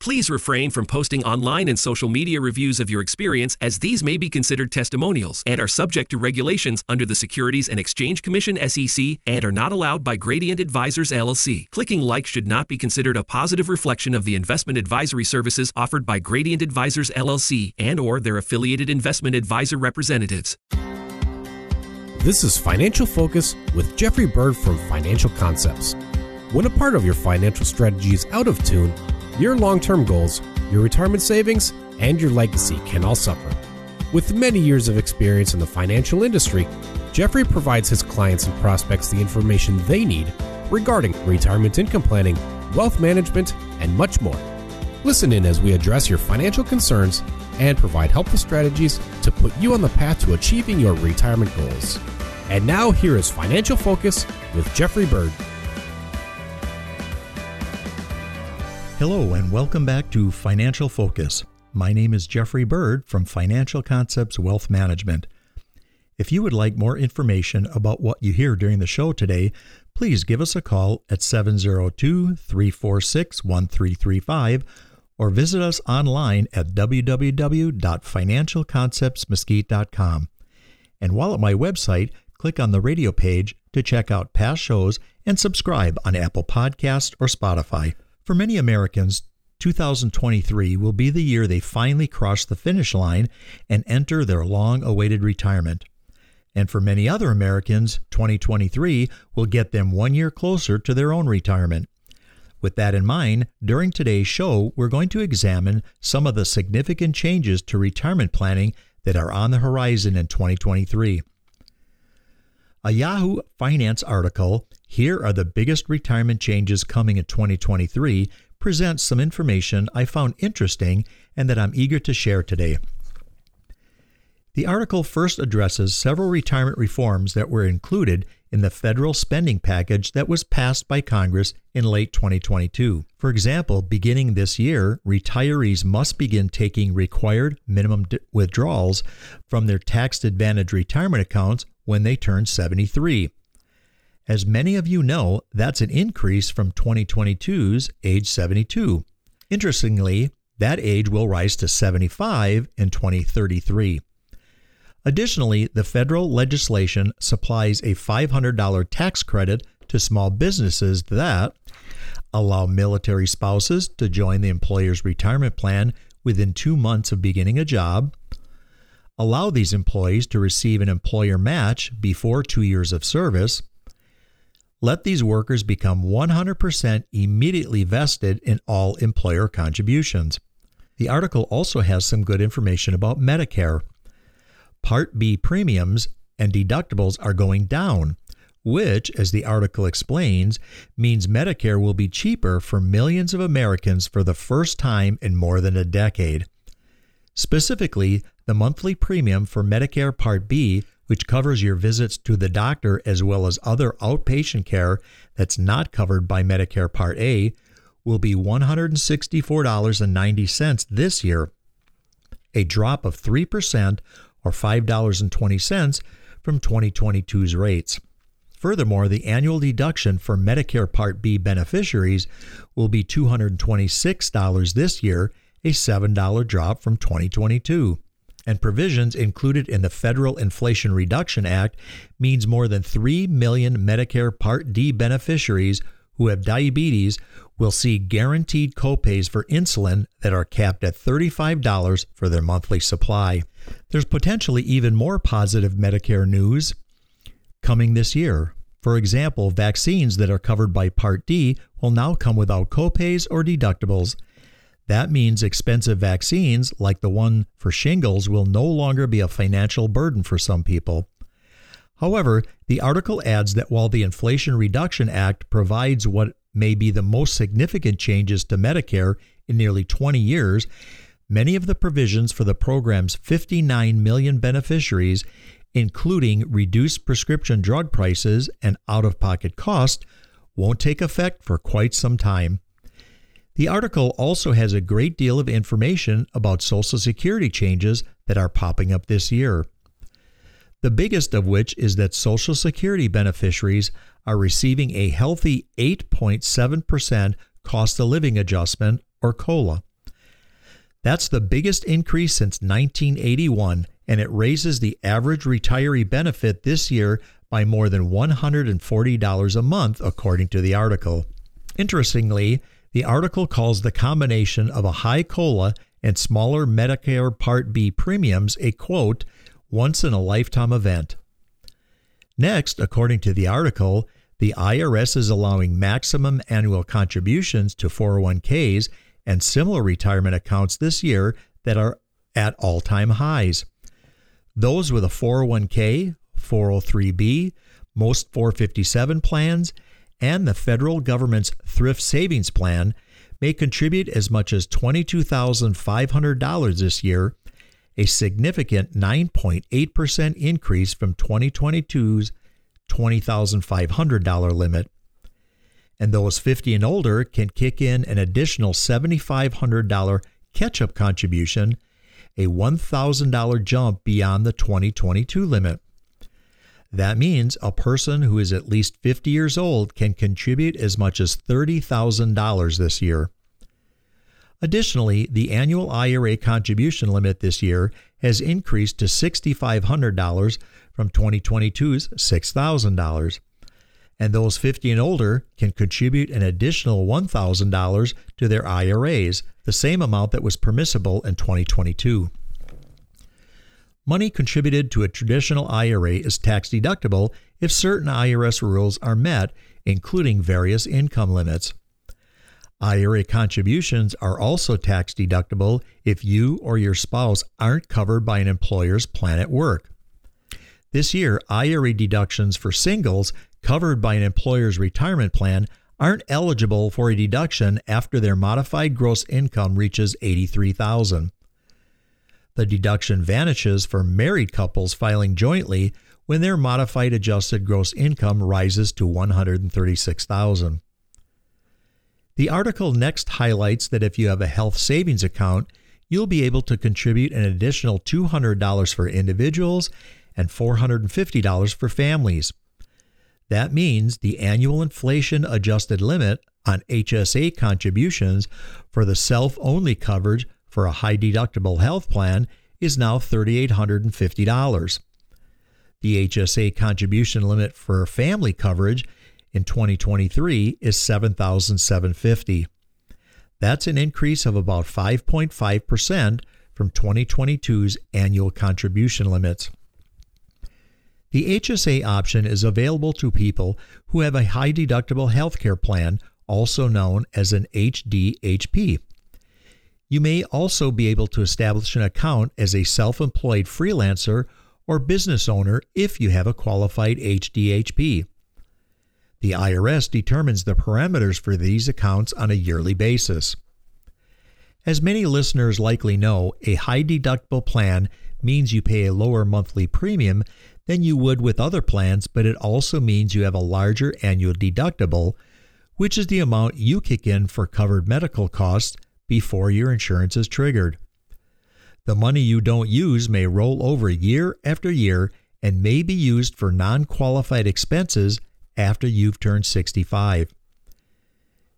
Please refrain from posting online and social media reviews of your experience as these may be considered testimonials and are subject to regulations under the Securities and Exchange Commission SEC and are not allowed by Gradient Advisors LLC. Clicking like should not be considered a positive reflection of the investment advisory services offered by Gradient Advisors LLC and or their affiliated investment advisor representatives. This is Financial Focus with Jeffrey Bird from Financial Concepts. When a part of your financial strategy is out of tune, your long term goals, your retirement savings, and your legacy can all suffer. With many years of experience in the financial industry, Jeffrey provides his clients and prospects the information they need regarding retirement income planning, wealth management, and much more. Listen in as we address your financial concerns and provide helpful strategies to put you on the path to achieving your retirement goals. And now, here is Financial Focus with Jeffrey Bird. Hello, and welcome back to Financial Focus. My name is Jeffrey Bird from Financial Concepts Wealth Management. If you would like more information about what you hear during the show today, please give us a call at 702 346 1335 or visit us online at www.financialconceptsmesquite.com. And while at my website, click on the radio page to check out past shows and subscribe on Apple Podcast or Spotify. For many Americans, 2023 will be the year they finally cross the finish line and enter their long awaited retirement. And for many other Americans, 2023 will get them one year closer to their own retirement. With that in mind, during today's show, we're going to examine some of the significant changes to retirement planning that are on the horizon in 2023. A Yahoo Finance article, Here are the biggest retirement changes coming in 2023, presents some information I found interesting and that I'm eager to share today. The article first addresses several retirement reforms that were included in the federal spending package that was passed by Congress in late 2022. For example, beginning this year, retirees must begin taking required minimum withdrawals from their tax advantage retirement accounts when they turn 73. As many of you know, that's an increase from 2022's age 72. Interestingly, that age will rise to 75 in 2033. Additionally, the federal legislation supplies a $500 tax credit to small businesses that allow military spouses to join the employer's retirement plan within two months of beginning a job, allow these employees to receive an employer match before two years of service, let these workers become 100% immediately vested in all employer contributions. The article also has some good information about Medicare. Part B premiums and deductibles are going down, which, as the article explains, means Medicare will be cheaper for millions of Americans for the first time in more than a decade. Specifically, the monthly premium for Medicare Part B, which covers your visits to the doctor as well as other outpatient care that's not covered by Medicare Part A, will be $164.90 this year, a drop of 3% or $5.20 from 2022's rates. Furthermore, the annual deduction for Medicare Part B beneficiaries will be $226 this year a $7 drop from 2022. And provisions included in the Federal Inflation Reduction Act means more than 3 million Medicare Part D beneficiaries who have diabetes will see guaranteed copays for insulin that are capped at $35 for their monthly supply. There's potentially even more positive Medicare news coming this year. For example, vaccines that are covered by Part D will now come without copays or deductibles. That means expensive vaccines, like the one for shingles, will no longer be a financial burden for some people. However, the article adds that while the Inflation Reduction Act provides what may be the most significant changes to Medicare in nearly 20 years, many of the provisions for the program's 59 million beneficiaries, including reduced prescription drug prices and out of pocket costs, won't take effect for quite some time. The article also has a great deal of information about Social Security changes that are popping up this year. The biggest of which is that Social Security beneficiaries are receiving a healthy 8.7% cost of living adjustment, or COLA. That's the biggest increase since 1981, and it raises the average retiree benefit this year by more than $140 a month, according to the article. Interestingly, the article calls the combination of a high COLA and smaller Medicare Part B premiums a quote, once in a lifetime event. Next, according to the article, the IRS is allowing maximum annual contributions to 401ks and similar retirement accounts this year that are at all time highs. Those with a 401k, 403b, most 457 plans, and the federal government's thrift savings plan may contribute as much as $22,500 this year, a significant 9.8% increase from 2022's $20,500 limit. And those 50 and older can kick in an additional $7,500 catch up contribution, a $1,000 jump beyond the 2022 limit. That means a person who is at least 50 years old can contribute as much as $30,000 this year. Additionally, the annual IRA contribution limit this year has increased to $6,500 from 2022's $6,000. And those 50 and older can contribute an additional $1,000 to their IRAs, the same amount that was permissible in 2022. Money contributed to a traditional IRA is tax deductible if certain IRS rules are met, including various income limits. IRA contributions are also tax deductible if you or your spouse aren't covered by an employer's plan at work. This year, IRA deductions for singles covered by an employer's retirement plan aren't eligible for a deduction after their modified gross income reaches 83,000. The deduction vanishes for married couples filing jointly when their modified adjusted gross income rises to 136,000. The article next highlights that if you have a health savings account, you'll be able to contribute an additional $200 for individuals and $450 for families. That means the annual inflation adjusted limit on HSA contributions for the self only coverage for a high deductible health plan is now $3,850. The HSA contribution limit for family coverage in 2023 is $7,750. That's an increase of about 5.5% from 2022's annual contribution limits. The HSA option is available to people who have a high deductible healthcare plan, also known as an HDHP. You may also be able to establish an account as a self employed freelancer or business owner if you have a qualified HDHP. The IRS determines the parameters for these accounts on a yearly basis. As many listeners likely know, a high deductible plan means you pay a lower monthly premium than you would with other plans, but it also means you have a larger annual deductible, which is the amount you kick in for covered medical costs before your insurance is triggered. The money you don't use may roll over year after year and may be used for non qualified expenses after you've turned 65.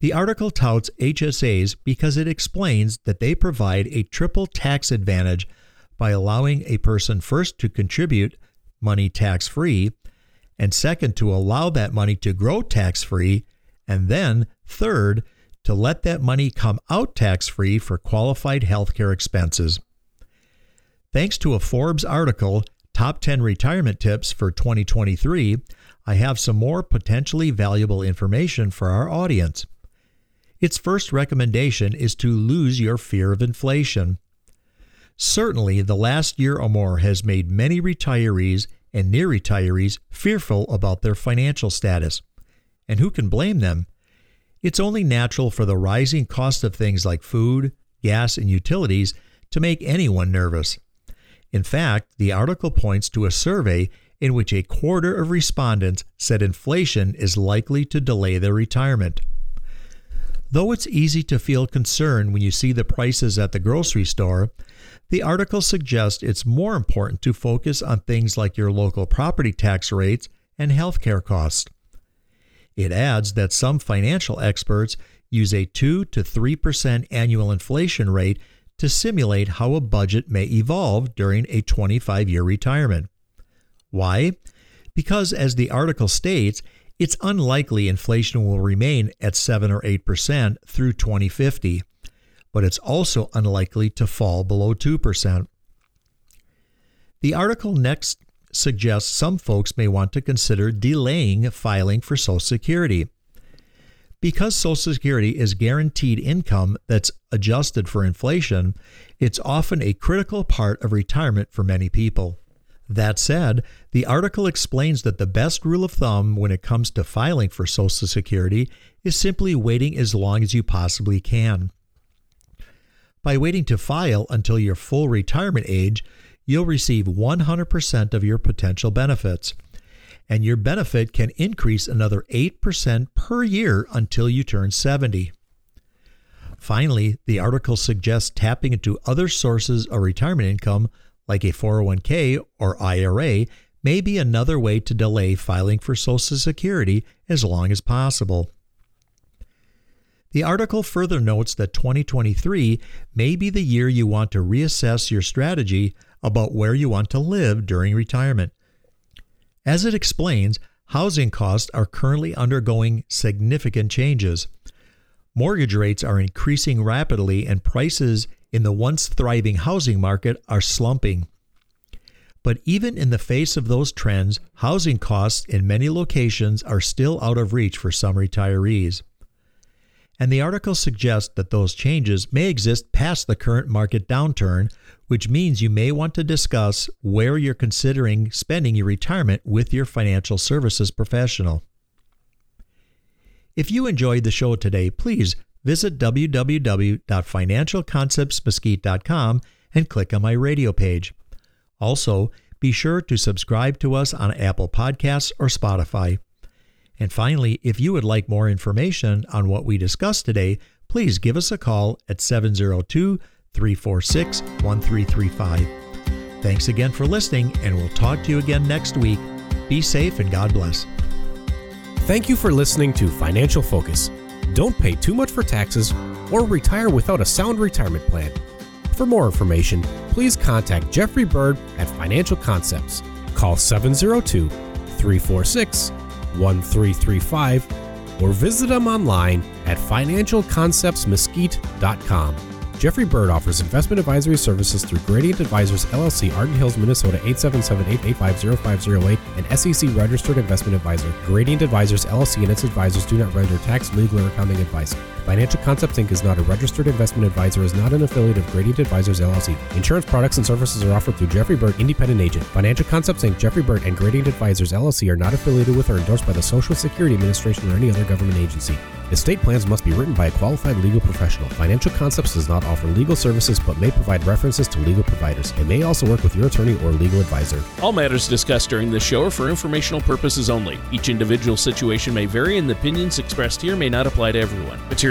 The article touts HSAs because it explains that they provide a triple tax advantage by allowing a person first to contribute money tax free, and second, to allow that money to grow tax free, and then, third, to let that money come out tax free for qualified healthcare expenses. Thanks to a Forbes article, Top 10 Retirement Tips for 2023, I have some more potentially valuable information for our audience. Its first recommendation is to lose your fear of inflation. Certainly, the last year or more has made many retirees and near retirees fearful about their financial status. And who can blame them? It's only natural for the rising cost of things like food, gas, and utilities to make anyone nervous. In fact, the article points to a survey in which a quarter of respondents said inflation is likely to delay their retirement. Though it's easy to feel concerned when you see the prices at the grocery store, the article suggests it's more important to focus on things like your local property tax rates and healthcare costs. It adds that some financial experts use a 2 to 3% annual inflation rate to simulate how a budget may evolve during a 25 year retirement. Why? Because, as the article states, it's unlikely inflation will remain at 7 or 8% through 2050, but it's also unlikely to fall below 2%. The article next suggests some folks may want to consider delaying filing for Social Security. Because Social Security is guaranteed income that's adjusted for inflation, it's often a critical part of retirement for many people. That said, the article explains that the best rule of thumb when it comes to filing for Social Security is simply waiting as long as you possibly can. By waiting to file until your full retirement age, you'll receive 100% of your potential benefits. And your benefit can increase another 8% per year until you turn 70. Finally, the article suggests tapping into other sources of retirement income like a 401k or IRA, may be another way to delay filing for Social Security as long as possible. The article further notes that 2023 may be the year you want to reassess your strategy about where you want to live during retirement. As it explains, housing costs are currently undergoing significant changes. Mortgage rates are increasing rapidly and prices in the once thriving housing market are slumping. But even in the face of those trends, housing costs in many locations are still out of reach for some retirees. And the article suggests that those changes may exist past the current market downturn, which means you may want to discuss where you're considering spending your retirement with your financial services professional. If you enjoyed the show today, please visit www.financialconceptsmesquite.com and click on my radio page. Also, be sure to subscribe to us on Apple Podcasts or Spotify. And finally, if you would like more information on what we discussed today, please give us a call at 702 346 1335. Thanks again for listening, and we'll talk to you again next week. Be safe and God bless. Thank you for listening to Financial Focus don't pay too much for taxes, or retire without a sound retirement plan. For more information, please contact Jeffrey Bird at Financial Concepts. Call 702 346 1335 or visit them online at financialconceptsmesquite.com. Jeffrey Bird offers investment advisory services through Gradient Advisors LLC, Arden Hills, Minnesota 877-885-0508, and SEC registered investment advisor. Gradient Advisors LLC and its advisors do not render tax, legal, or accounting advice. Financial Concepts Inc. is not a registered investment advisor, is not an affiliate of Gradient Advisors LLC. Insurance products and services are offered through Jeffrey Bird, independent agent. Financial Concepts Inc., Jeffrey Bird, and Gradient Advisors LLC are not affiliated with or endorsed by the Social Security Administration or any other government agency. Estate plans must be written by a qualified legal professional. Financial Concepts does not offer legal services but may provide references to legal providers. It may also work with your attorney or legal advisor. All matters discussed during this show are for informational purposes only. Each individual situation may vary, and the opinions expressed here may not apply to everyone.